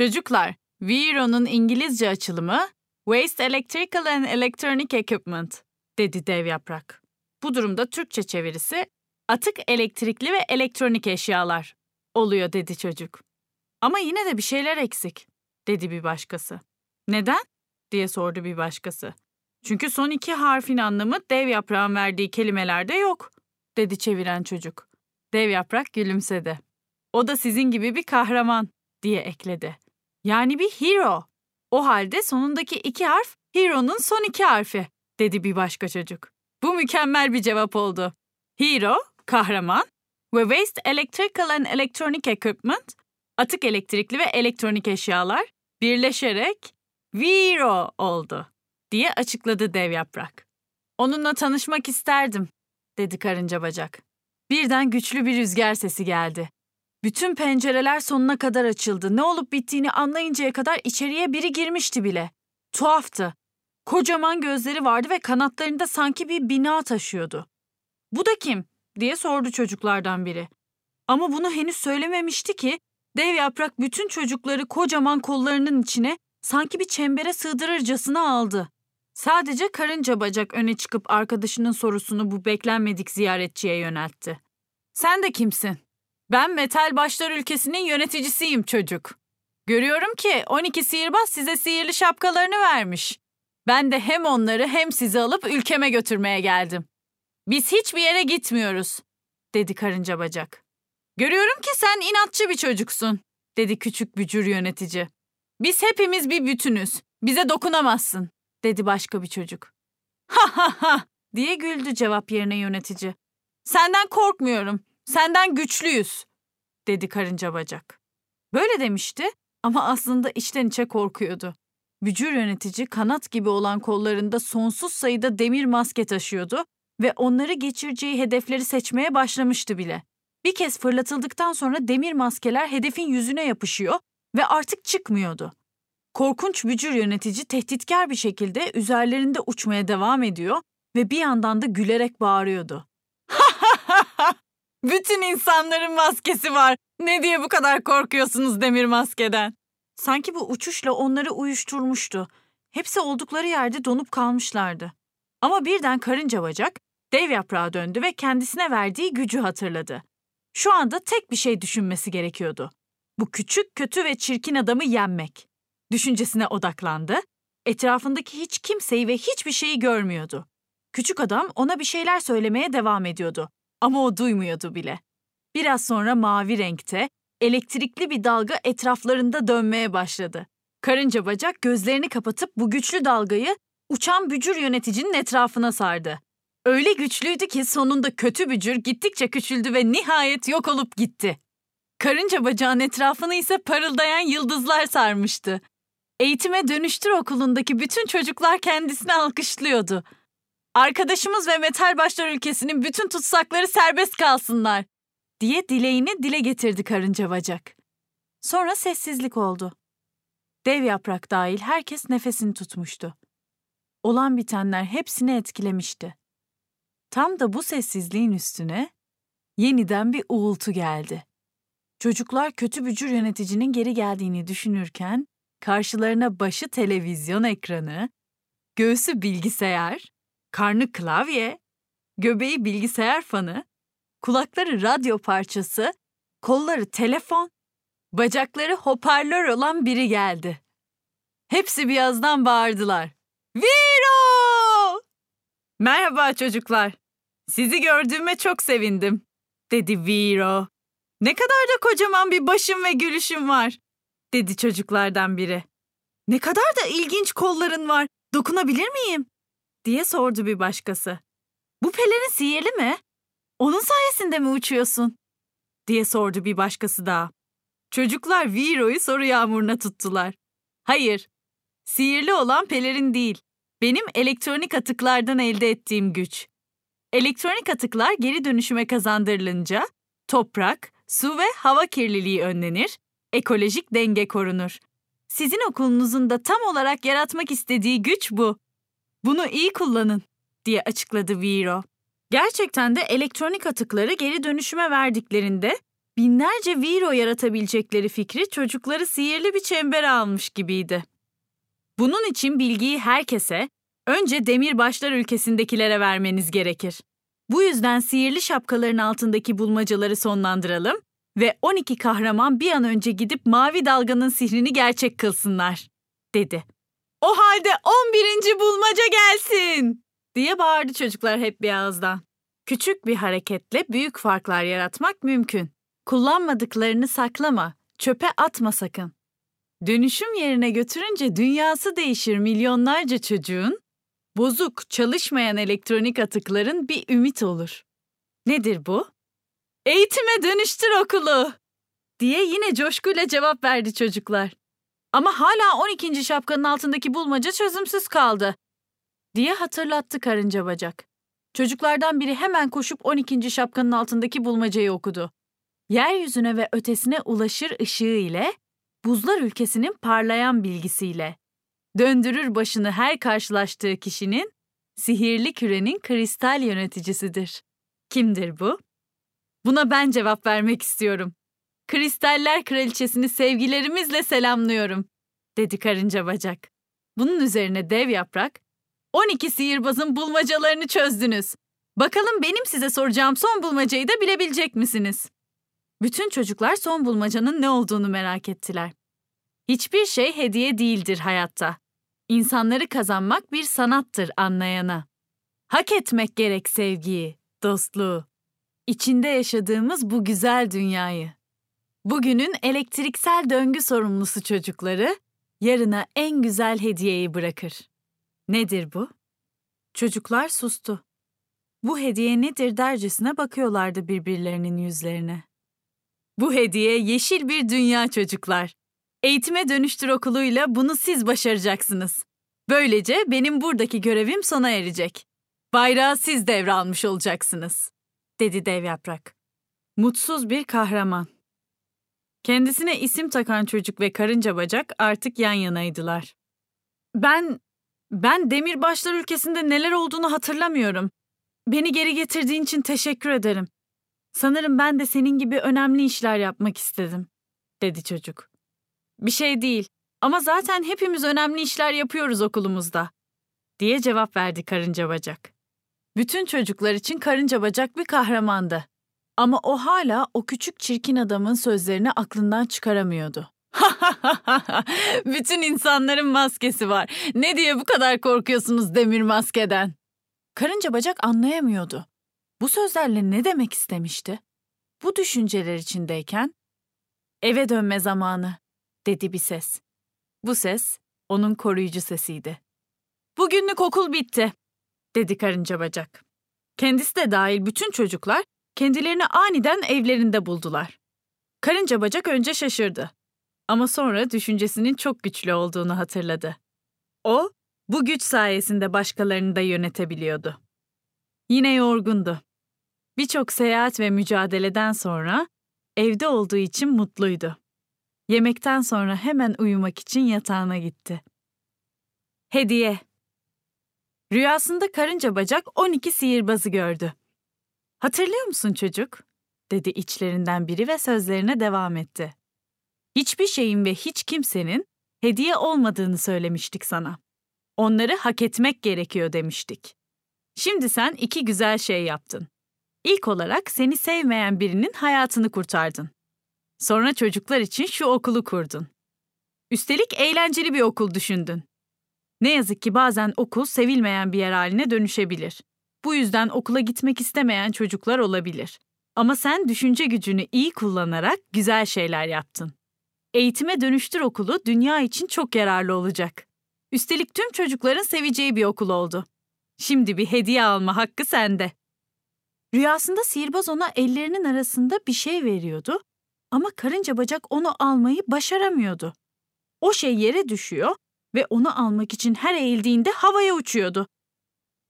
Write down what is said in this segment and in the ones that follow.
Çocuklar, VERO'nun İngilizce açılımı Waste Electrical and Electronic Equipment dedi dev yaprak. Bu durumda Türkçe çevirisi atık elektrikli ve elektronik eşyalar oluyor dedi çocuk. Ama yine de bir şeyler eksik dedi bir başkası. Neden? diye sordu bir başkası. Çünkü son iki harfin anlamı dev yaprağın verdiği kelimelerde yok dedi çeviren çocuk. Dev yaprak gülümsedi. O da sizin gibi bir kahraman diye ekledi. Yani bir hero. O halde sonundaki iki harf hero'nun son iki harfi dedi bir başka çocuk. Bu mükemmel bir cevap oldu. Hero, kahraman ve Waste Electrical and Electronic Equipment, atık elektrikli ve elektronik eşyalar birleşerek Vero oldu diye açıkladı dev yaprak. Onunla tanışmak isterdim dedi karınca bacak. Birden güçlü bir rüzgar sesi geldi. Bütün pencereler sonuna kadar açıldı. Ne olup bittiğini anlayıncaya kadar içeriye biri girmişti bile. Tuhaftı. Kocaman gözleri vardı ve kanatlarında sanki bir bina taşıyordu. Bu da kim? diye sordu çocuklardan biri. Ama bunu henüz söylememişti ki dev yaprak bütün çocukları kocaman kollarının içine sanki bir çembere sığdırırcasına aldı. Sadece karınca bacak öne çıkıp arkadaşının sorusunu bu beklenmedik ziyaretçiye yöneltti. Sen de kimsin? Ben Metal Başlar ülkesinin yöneticisiyim çocuk. Görüyorum ki 12 sihirbaz size sihirli şapkalarını vermiş. Ben de hem onları hem sizi alıp ülkeme götürmeye geldim. Biz hiçbir yere gitmiyoruz, dedi karınca bacak. Görüyorum ki sen inatçı bir çocuksun, dedi küçük bücür yönetici. Biz hepimiz bir bütünüz. Bize dokunamazsın, dedi başka bir çocuk. Ha ha ha, diye güldü cevap yerine yönetici. Senden korkmuyorum. Senden güçlüyüz, dedi karınca bacak. Böyle demişti ama aslında içten içe korkuyordu. Bücür yönetici kanat gibi olan kollarında sonsuz sayıda demir maske taşıyordu ve onları geçireceği hedefleri seçmeye başlamıştı bile. Bir kez fırlatıldıktan sonra demir maskeler hedefin yüzüne yapışıyor ve artık çıkmıyordu. Korkunç bücür yönetici tehditkar bir şekilde üzerlerinde uçmaya devam ediyor ve bir yandan da gülerek bağırıyordu. Bütün insanların maskesi var. Ne diye bu kadar korkuyorsunuz demir maskeden? Sanki bu uçuşla onları uyuşturmuştu. Hepsi oldukları yerde donup kalmışlardı. Ama birden karınca bacak dev yaprağa döndü ve kendisine verdiği gücü hatırladı. Şu anda tek bir şey düşünmesi gerekiyordu. Bu küçük, kötü ve çirkin adamı yenmek. Düşüncesine odaklandı. Etrafındaki hiç kimseyi ve hiçbir şeyi görmüyordu. Küçük adam ona bir şeyler söylemeye devam ediyordu. Ama o duymuyordu bile. Biraz sonra mavi renkte, elektrikli bir dalga etraflarında dönmeye başladı. Karınca bacak gözlerini kapatıp bu güçlü dalgayı uçan bücür yöneticinin etrafına sardı. Öyle güçlüydü ki sonunda kötü bücür gittikçe küçüldü ve nihayet yok olup gitti. Karınca bacağın etrafını ise parıldayan yıldızlar sarmıştı. Eğitime Dönüştür okulundaki bütün çocuklar kendisini alkışlıyordu. Arkadaşımız ve Metal Başlar ülkesinin bütün tutsakları serbest kalsınlar diye dileğini dile getirdi karınca bacak. Sonra sessizlik oldu. Dev yaprak dahil herkes nefesini tutmuştu. Olan bitenler hepsini etkilemişti. Tam da bu sessizliğin üstüne yeniden bir uğultu geldi. Çocuklar kötü bücür yöneticinin geri geldiğini düşünürken karşılarına başı televizyon ekranı, göğsü bilgisayar, karnı klavye, göbeği bilgisayar fanı, kulakları radyo parçası, kolları telefon, bacakları hoparlör olan biri geldi. Hepsi bir yazdan bağırdılar. Viro! Merhaba çocuklar. Sizi gördüğüme çok sevindim, dedi Viro. Ne kadar da kocaman bir başım ve gülüşüm var, dedi çocuklardan biri. Ne kadar da ilginç kolların var. Dokunabilir miyim? Diye sordu bir başkası. Bu pelerin sihirli mi? Onun sayesinde mi uçuyorsun? diye sordu bir başkası daha. Çocuklar Viro'yu soru yağmuruna tuttular. Hayır, sihirli olan pelerin değil. Benim elektronik atıklardan elde ettiğim güç. Elektronik atıklar geri dönüşüme kazandırılınca toprak, su ve hava kirliliği önlenir, ekolojik denge korunur. Sizin okulunuzun da tam olarak yaratmak istediği güç bu. Bunu iyi kullanın, diye açıkladı Viro. Gerçekten de elektronik atıkları geri dönüşüme verdiklerinde binlerce viro yaratabilecekleri fikri çocukları sihirli bir çembere almış gibiydi. Bunun için bilgiyi herkese, önce demirbaşlar ülkesindekilere vermeniz gerekir. Bu yüzden sihirli şapkaların altındaki bulmacaları sonlandıralım ve 12 kahraman bir an önce gidip mavi dalganın sihrini gerçek kılsınlar, dedi. O halde 11. bulmaca gelsin, diye bağırdı çocuklar hep bir ağızdan. Küçük bir hareketle büyük farklar yaratmak mümkün. Kullanmadıklarını saklama, çöpe atma sakın. Dönüşüm yerine götürünce dünyası değişir milyonlarca çocuğun, bozuk, çalışmayan elektronik atıkların bir ümit olur. Nedir bu? Eğitime dönüştür okulu! diye yine coşkuyla cevap verdi çocuklar. Ama hala 12. şapkanın altındaki bulmaca çözümsüz kaldı diye hatırlattı karınca bacak. Çocuklardan biri hemen koşup 12. şapkanın altındaki bulmacayı okudu. Yeryüzüne ve ötesine ulaşır ışığı ile, buzlar ülkesinin parlayan bilgisiyle. Döndürür başını her karşılaştığı kişinin, sihirli kürenin kristal yöneticisidir. Kimdir bu? Buna ben cevap vermek istiyorum. Kristaller kraliçesini sevgilerimizle selamlıyorum, dedi karınca bacak. Bunun üzerine dev yaprak, 12 sihirbazın bulmacalarını çözdünüz. Bakalım benim size soracağım son bulmacayı da bilebilecek misiniz? Bütün çocuklar son bulmacanın ne olduğunu merak ettiler. Hiçbir şey hediye değildir hayatta. İnsanları kazanmak bir sanattır anlayana. Hak etmek gerek sevgiyi, dostluğu. İçinde yaşadığımız bu güzel dünyayı. Bugünün elektriksel döngü sorumlusu çocukları yarına en güzel hediyeyi bırakır. Nedir bu? Çocuklar sustu. Bu hediye nedir dercesine bakıyorlardı birbirlerinin yüzlerine. Bu hediye yeşil bir dünya çocuklar. Eğitime Dönüştür okuluyla bunu siz başaracaksınız. Böylece benim buradaki görevim sona erecek. Bayrağı siz devralmış olacaksınız, dedi dev yaprak. Mutsuz bir kahraman. Kendisine isim takan çocuk ve karınca bacak artık yan yanaydılar. Ben, ben Demirbaşlar ülkesinde neler olduğunu hatırlamıyorum. Beni geri getirdiğin için teşekkür ederim. Sanırım ben de senin gibi önemli işler yapmak istedim, dedi çocuk. Bir şey değil ama zaten hepimiz önemli işler yapıyoruz okulumuzda, diye cevap verdi karınca bacak. Bütün çocuklar için karınca bacak bir kahramandı. Ama o hala o küçük çirkin adamın sözlerini aklından çıkaramıyordu. Bütün insanların maskesi var. Ne diye bu kadar korkuyorsunuz demir maskeden? Karınca bacak anlayamıyordu. Bu sözlerle ne demek istemişti? Bu düşünceler içindeyken eve dönme zamanı dedi bir ses. Bu ses onun koruyucu sesiydi. Bugünlük okul bitti dedi karınca bacak. Kendisi de dahil bütün çocuklar kendilerini aniden evlerinde buldular. Karınca bacak önce şaşırdı. Ama sonra düşüncesinin çok güçlü olduğunu hatırladı. O, bu güç sayesinde başkalarını da yönetebiliyordu. Yine yorgundu. Birçok seyahat ve mücadeleden sonra evde olduğu için mutluydu. Yemekten sonra hemen uyumak için yatağına gitti. Hediye Rüyasında karınca bacak 12 sihirbazı gördü. Hatırlıyor musun çocuk? dedi içlerinden biri ve sözlerine devam etti. Hiçbir şeyin ve hiç kimsenin hediye olmadığını söylemiştik sana. Onları hak etmek gerekiyor demiştik. Şimdi sen iki güzel şey yaptın. İlk olarak seni sevmeyen birinin hayatını kurtardın. Sonra çocuklar için şu okulu kurdun. Üstelik eğlenceli bir okul düşündün. Ne yazık ki bazen okul sevilmeyen bir yer haline dönüşebilir. Bu yüzden okula gitmek istemeyen çocuklar olabilir. Ama sen düşünce gücünü iyi kullanarak güzel şeyler yaptın. Eğitime Dönüştür okulu dünya için çok yararlı olacak. Üstelik tüm çocukların seveceği bir okul oldu. Şimdi bir hediye alma hakkı sende. Rüyasında sihirbaz ona ellerinin arasında bir şey veriyordu ama karınca bacak onu almayı başaramıyordu. O şey yere düşüyor ve onu almak için her eğildiğinde havaya uçuyordu.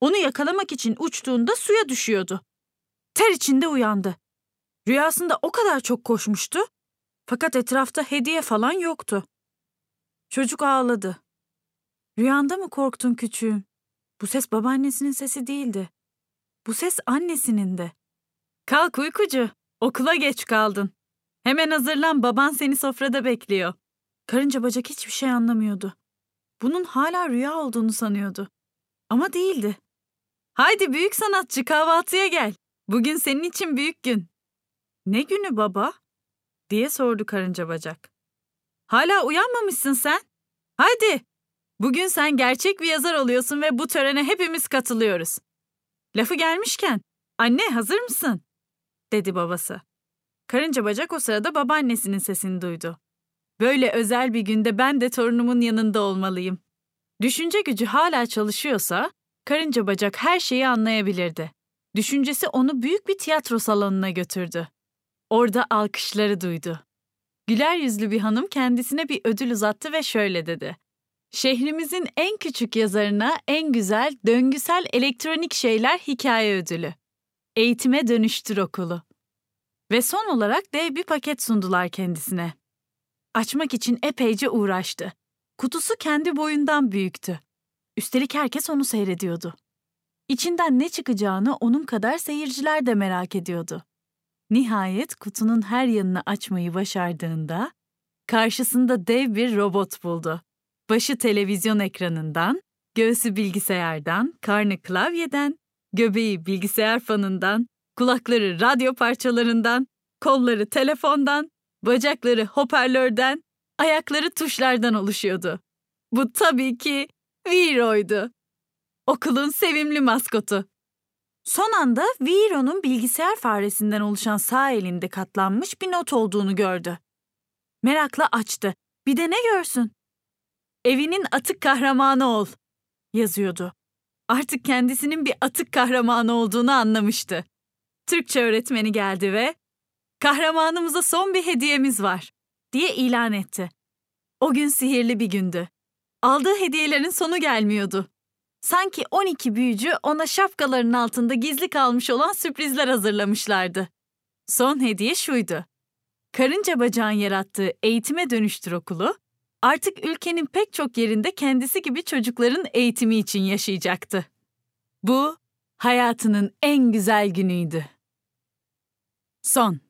Onu yakalamak için uçtuğunda suya düşüyordu. Ter içinde uyandı. Rüyasında o kadar çok koşmuştu fakat etrafta hediye falan yoktu. Çocuk ağladı. Rüyanda mı korktun küçüğüm? Bu ses babaannesinin sesi değildi. Bu ses annesinin de. Kalk uykucu, okula geç kaldın. Hemen hazırlan baban seni sofrada bekliyor. Karınca bacak hiçbir şey anlamıyordu. Bunun hala rüya olduğunu sanıyordu. Ama değildi. Haydi büyük sanatçı kahvaltıya gel. Bugün senin için büyük gün. Ne günü baba? diye sordu karınca bacak. Hala uyanmamışsın sen. Haydi. Bugün sen gerçek bir yazar oluyorsun ve bu törene hepimiz katılıyoruz. Lafı gelmişken, anne hazır mısın? dedi babası. Karınca bacak o sırada babaannesinin sesini duydu. Böyle özel bir günde ben de torunumun yanında olmalıyım. Düşünce gücü hala çalışıyorsa, karınca bacak her şeyi anlayabilirdi. Düşüncesi onu büyük bir tiyatro salonuna götürdü. Orada alkışları duydu. Güler yüzlü bir hanım kendisine bir ödül uzattı ve şöyle dedi. Şehrimizin en küçük yazarına en güzel döngüsel elektronik şeyler hikaye ödülü. Eğitime Dönüştür Okulu. Ve son olarak dev bir paket sundular kendisine. Açmak için epeyce uğraştı. Kutusu kendi boyundan büyüktü. Üstelik herkes onu seyrediyordu. İçinden ne çıkacağını onun kadar seyirciler de merak ediyordu. Nihayet kutunun her yanını açmayı başardığında karşısında dev bir robot buldu. Başı televizyon ekranından, göğsü bilgisayardan, karnı klavyeden, göbeği bilgisayar fanından, kulakları radyo parçalarından, kolları telefondan, bacakları hoparlörden, ayakları tuşlardan oluşuyordu. Bu tabii ki Viro'ydu. Okulun sevimli maskotu. Son anda Viro'nun bilgisayar faresinden oluşan sağ elinde katlanmış bir not olduğunu gördü. Merakla açtı. Bir de ne görsün? Evinin atık kahramanı ol, yazıyordu. Artık kendisinin bir atık kahramanı olduğunu anlamıştı. Türkçe öğretmeni geldi ve kahramanımıza son bir hediyemiz var diye ilan etti. O gün sihirli bir gündü. Aldığı hediyelerin sonu gelmiyordu. Sanki 12 büyücü ona şapkalarının altında gizli kalmış olan sürprizler hazırlamışlardı. Son hediye şuydu. Karınca bacağın yarattığı Eğitime Dönüştür Okulu, artık ülkenin pek çok yerinde kendisi gibi çocukların eğitimi için yaşayacaktı. Bu, hayatının en güzel günüydü. Son